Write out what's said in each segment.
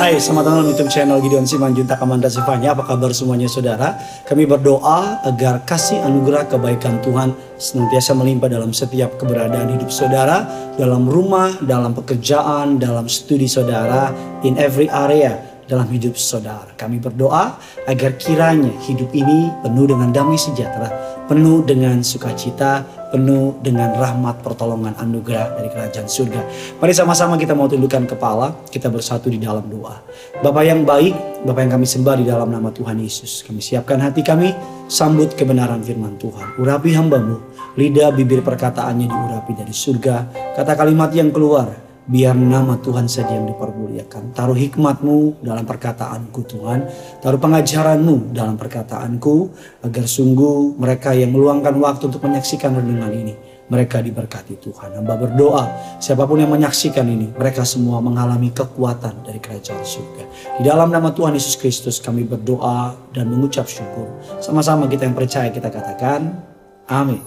Hai, selamat datang di YouTube channel Gideon Simanjunta Kamanda Sifanya. Apa kabar semuanya saudara? Kami berdoa agar kasih anugerah kebaikan Tuhan senantiasa melimpah dalam setiap keberadaan hidup saudara, dalam rumah, dalam pekerjaan, dalam studi saudara, in every area dalam hidup saudara. Kami berdoa agar kiranya hidup ini penuh dengan damai sejahtera, penuh dengan sukacita, penuh dengan rahmat pertolongan anugerah dari kerajaan surga. Mari sama-sama kita mau tundukkan kepala, kita bersatu di dalam doa. Bapak yang baik, Bapak yang kami sembah di dalam nama Tuhan Yesus. Kami siapkan hati kami, sambut kebenaran firman Tuhan. Urapi hambamu, lidah bibir perkataannya diurapi dari surga. Kata kalimat yang keluar, biar nama Tuhan saja yang dipermuliakan. Taruh hikmatmu dalam perkataanku Tuhan. Taruh pengajaranmu dalam perkataanku. Agar sungguh mereka yang meluangkan waktu untuk menyaksikan renungan ini. Mereka diberkati Tuhan. Hamba berdoa siapa pun yang menyaksikan ini. Mereka semua mengalami kekuatan dari kerajaan surga. Di dalam nama Tuhan Yesus Kristus kami berdoa dan mengucap syukur. Sama-sama kita yang percaya kita katakan. Amin.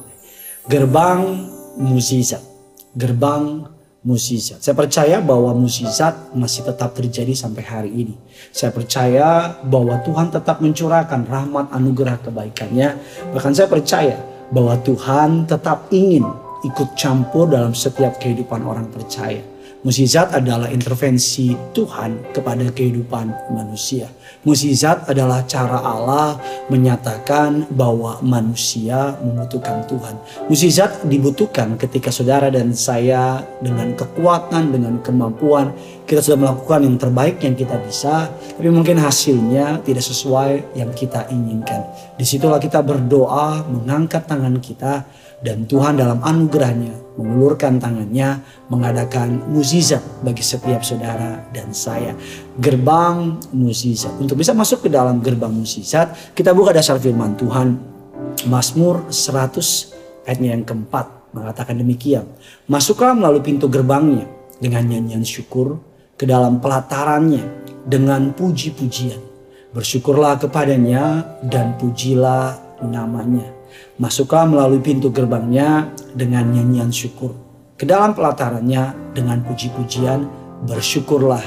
Gerbang mukjizat. Gerbang musisat. Saya percaya bahwa musisat masih tetap terjadi sampai hari ini. Saya percaya bahwa Tuhan tetap mencurahkan rahmat anugerah kebaikannya. Bahkan saya percaya bahwa Tuhan tetap ingin ikut campur dalam setiap kehidupan orang percaya. Musizat adalah intervensi Tuhan kepada kehidupan manusia. Musizat adalah cara Allah menyatakan bahwa manusia membutuhkan Tuhan. Musizat dibutuhkan ketika saudara dan saya dengan kekuatan, dengan kemampuan, kita sudah melakukan yang terbaik yang kita bisa, tapi mungkin hasilnya tidak sesuai yang kita inginkan. Di situlah kita berdoa, mengangkat tangan kita, dan Tuhan dalam anugerahnya mengulurkan tangannya mengadakan mukjizat bagi setiap saudara dan saya. Gerbang mukjizat. Untuk bisa masuk ke dalam gerbang mukjizat, kita buka dasar firman Tuhan. Mazmur 100 ayatnya yang keempat mengatakan demikian. Masuklah melalui pintu gerbangnya dengan nyanyian syukur ke dalam pelatarannya dengan puji-pujian. Bersyukurlah kepadanya dan pujilah namanya Masuklah melalui pintu gerbangnya dengan nyanyian syukur. Ke dalam pelatarannya dengan puji-pujian bersyukurlah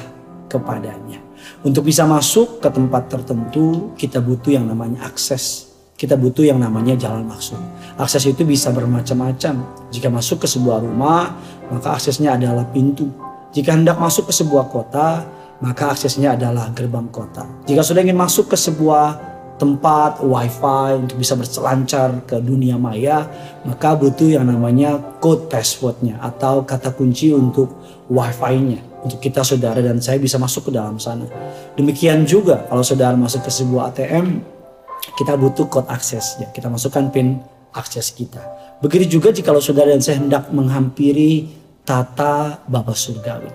kepadanya. Untuk bisa masuk ke tempat tertentu kita butuh yang namanya akses. Kita butuh yang namanya jalan masuk. Akses itu bisa bermacam-macam. Jika masuk ke sebuah rumah, maka aksesnya adalah pintu. Jika hendak masuk ke sebuah kota, maka aksesnya adalah gerbang kota. Jika sudah ingin masuk ke sebuah tempat wifi untuk bisa berselancar ke dunia maya maka butuh yang namanya code passwordnya atau kata kunci untuk wifi-nya untuk kita saudara dan saya bisa masuk ke dalam sana. Demikian juga kalau saudara masuk ke sebuah ATM kita butuh code aksesnya. Kita masukkan pin akses kita. Begitu juga jika saudara dan saya hendak menghampiri tata Bapa Surgawi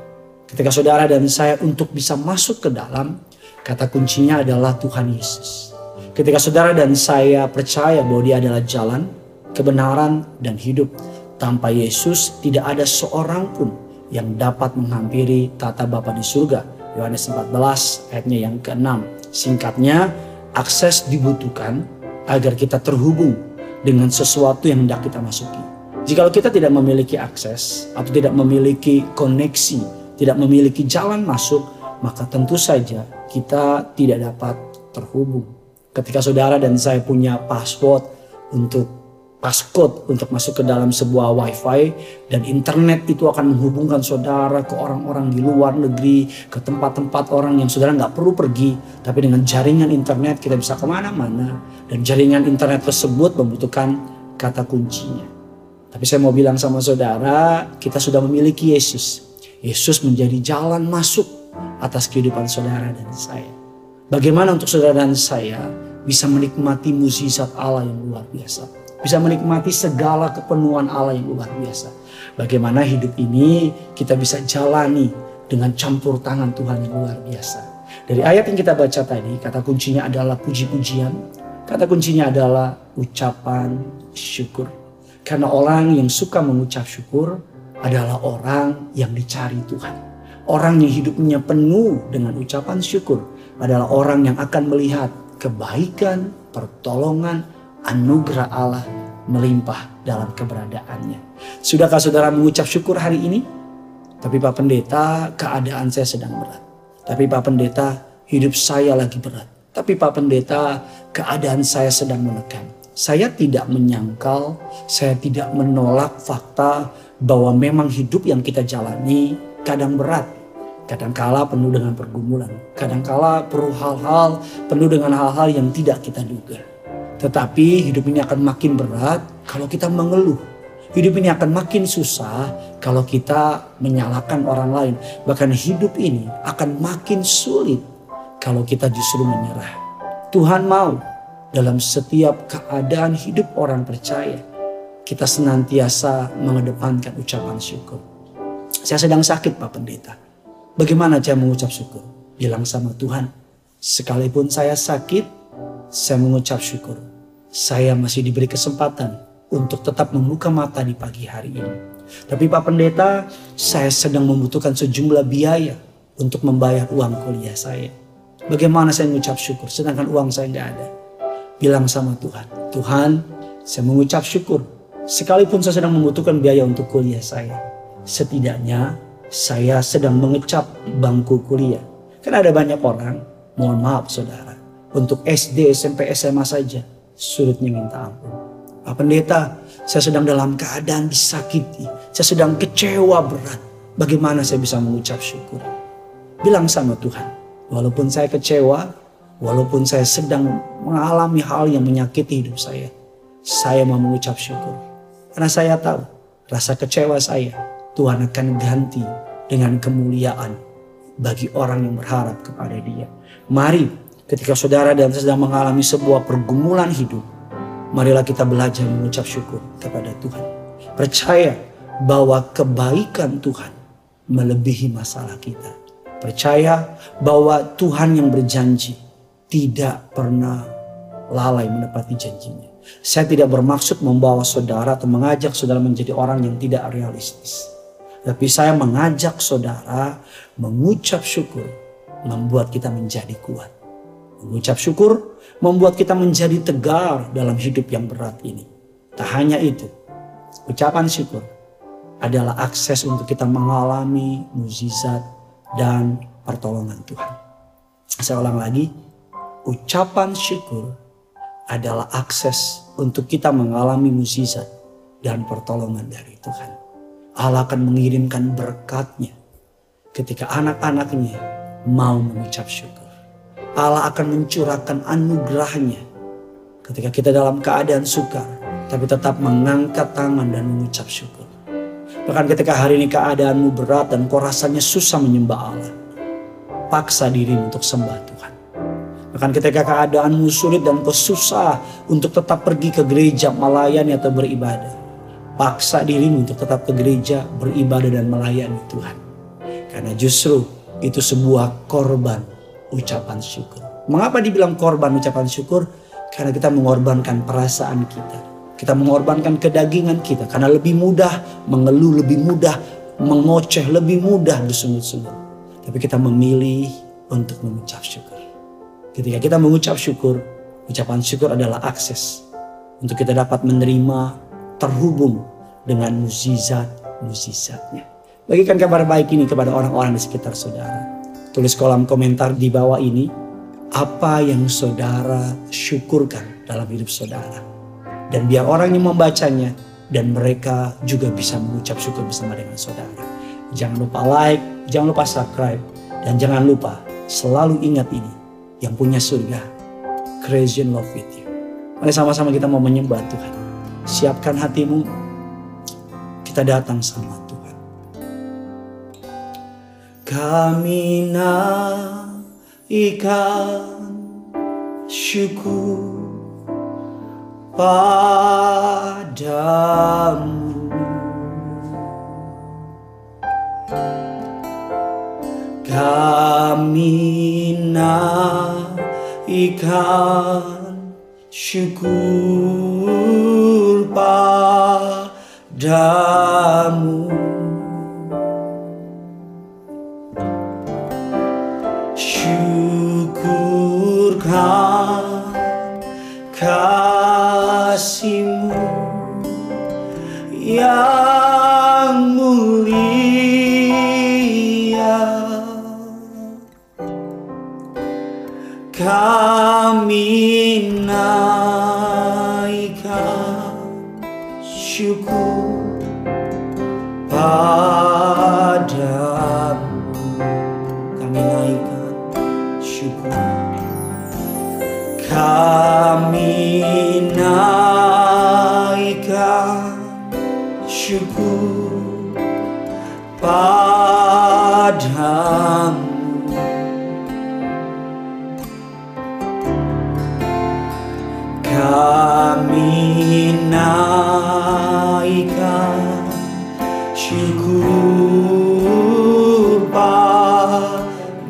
ketika saudara dan saya untuk bisa masuk ke dalam kata kuncinya adalah Tuhan Yesus Ketika saudara dan saya percaya bahwa dia adalah jalan, kebenaran, dan hidup. Tanpa Yesus tidak ada seorang pun yang dapat menghampiri tata Bapa di surga. Yohanes 14 ayatnya yang ke-6. Singkatnya, akses dibutuhkan agar kita terhubung dengan sesuatu yang hendak kita masuki. Jika kita tidak memiliki akses atau tidak memiliki koneksi, tidak memiliki jalan masuk, maka tentu saja kita tidak dapat terhubung. Ketika saudara dan saya punya password untuk passcode untuk masuk ke dalam sebuah wifi dan internet itu akan menghubungkan saudara ke orang-orang di luar negeri, ke tempat-tempat orang yang saudara nggak perlu pergi, tapi dengan jaringan internet kita bisa ke mana-mana dan jaringan internet tersebut membutuhkan kata kuncinya. Tapi saya mau bilang sama saudara, kita sudah memiliki Yesus. Yesus menjadi jalan masuk atas kehidupan saudara dan saya. Bagaimana untuk saudara dan saya bisa menikmati mukjizat Allah yang luar biasa. Bisa menikmati segala kepenuhan Allah yang luar biasa. Bagaimana hidup ini kita bisa jalani dengan campur tangan Tuhan yang luar biasa. Dari ayat yang kita baca tadi, kata kuncinya adalah puji-pujian. Kata kuncinya adalah ucapan syukur. Karena orang yang suka mengucap syukur adalah orang yang dicari Tuhan. Orang yang hidupnya penuh dengan ucapan syukur adalah orang yang akan melihat kebaikan, pertolongan, anugerah Allah melimpah dalam keberadaannya. Sudahkah saudara mengucap syukur hari ini? Tapi Pak Pendeta, keadaan saya sedang berat. Tapi Pak Pendeta, hidup saya lagi berat. Tapi Pak Pendeta, keadaan saya sedang menekan. Saya tidak menyangkal, saya tidak menolak fakta bahwa memang hidup yang kita jalani kadang berat. Kadangkala penuh dengan pergumulan. Kadangkala perlu hal-hal penuh dengan hal-hal yang tidak kita duga. Tetapi hidup ini akan makin berat kalau kita mengeluh. Hidup ini akan makin susah kalau kita menyalahkan orang lain. Bahkan hidup ini akan makin sulit kalau kita justru menyerah. Tuhan mau dalam setiap keadaan hidup orang percaya kita senantiasa mengedepankan ucapan syukur. Saya sedang sakit Pak Pendeta. Bagaimana saya mengucap syukur? Bilang sama Tuhan, sekalipun saya sakit, saya mengucap syukur. Saya masih diberi kesempatan untuk tetap membuka mata di pagi hari ini. Tapi Pak Pendeta, saya sedang membutuhkan sejumlah biaya untuk membayar uang kuliah saya. Bagaimana saya mengucap syukur sedangkan uang saya nggak ada? Bilang sama Tuhan, Tuhan saya mengucap syukur. Sekalipun saya sedang membutuhkan biaya untuk kuliah saya. Setidaknya saya sedang mengecap bangku kuliah. Karena ada banyak orang, mohon maaf saudara, untuk SD, SMP, SMA saja sulitnya minta ampun. Pak Pendeta, saya sedang dalam keadaan disakiti. Saya sedang kecewa berat. Bagaimana saya bisa mengucap syukur? Bilang sama Tuhan, walaupun saya kecewa, walaupun saya sedang mengalami hal yang menyakiti hidup saya, saya mau mengucap syukur. Karena saya tahu rasa kecewa saya Tuhan akan ganti dengan kemuliaan bagi orang yang berharap kepada dia. Mari ketika saudara dan sedang mengalami sebuah pergumulan hidup, marilah kita belajar mengucap syukur kepada Tuhan. Percaya bahwa kebaikan Tuhan melebihi masalah kita. Percaya bahwa Tuhan yang berjanji tidak pernah lalai menepati janjinya. Saya tidak bermaksud membawa saudara atau mengajak saudara menjadi orang yang tidak realistis. Tapi saya mengajak saudara mengucap syukur membuat kita menjadi kuat. Mengucap syukur membuat kita menjadi tegar dalam hidup yang berat ini. Tak hanya itu, ucapan syukur adalah akses untuk kita mengalami mukjizat dan pertolongan Tuhan. Saya ulang lagi, ucapan syukur adalah akses untuk kita mengalami mukjizat dan pertolongan dari Tuhan. Allah akan mengirimkan berkatnya ketika anak-anaknya mau mengucap syukur. Allah akan mencurahkan anugerahnya ketika kita dalam keadaan sukar tapi tetap mengangkat tangan dan mengucap syukur. Bahkan ketika hari ini keadaanmu berat dan kau rasanya susah menyembah Allah. Paksa diri untuk sembah Tuhan. Bahkan ketika keadaanmu sulit dan kau susah untuk tetap pergi ke gereja melayani atau beribadah paksa dirimu untuk tetap ke gereja, beribadah dan melayani Tuhan. Karena justru itu sebuah korban ucapan syukur. Mengapa dibilang korban ucapan syukur? Karena kita mengorbankan perasaan kita. Kita mengorbankan kedagingan kita. Karena lebih mudah mengeluh, lebih mudah mengoceh, lebih mudah bersungut-sungut. Tapi kita memilih untuk mengucap syukur. Ketika kita mengucap syukur, ucapan syukur adalah akses untuk kita dapat menerima terhubung dengan mukjizat-mukjizatnya. Bagikan kabar baik ini kepada orang-orang di sekitar saudara. Tulis kolom komentar di bawah ini apa yang saudara syukurkan dalam hidup saudara. Dan biar orang yang membacanya dan mereka juga bisa mengucap syukur bersama dengan saudara. Jangan lupa like, jangan lupa subscribe, dan jangan lupa selalu ingat ini. Yang punya surga, crazy in love with you. Mari sama-sama kita mau menyembah Tuhan. Siapkan hatimu. Kita datang sama Tuhan. Kami naikkan syukur padamu. Naikkan syukur padamu. Syukurkan kasihmu yang syukur padamu. Kami naikkan syukur padamu.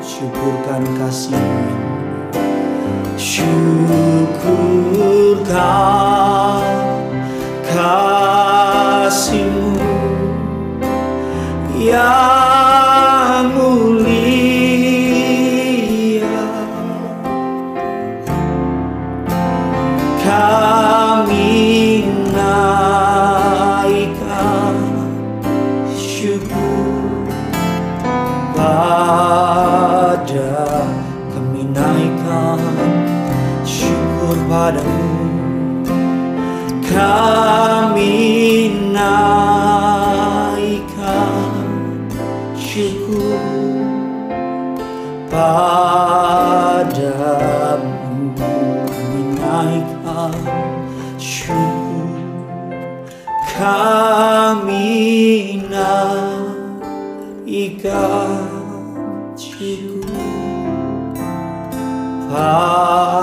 Syukurkan kasihmu yang mulia. Kami naikkan syukur pada kami naikkan syukur padamu. Kami syukur padamu kami naikkan syukur kami naikkan syukur padamu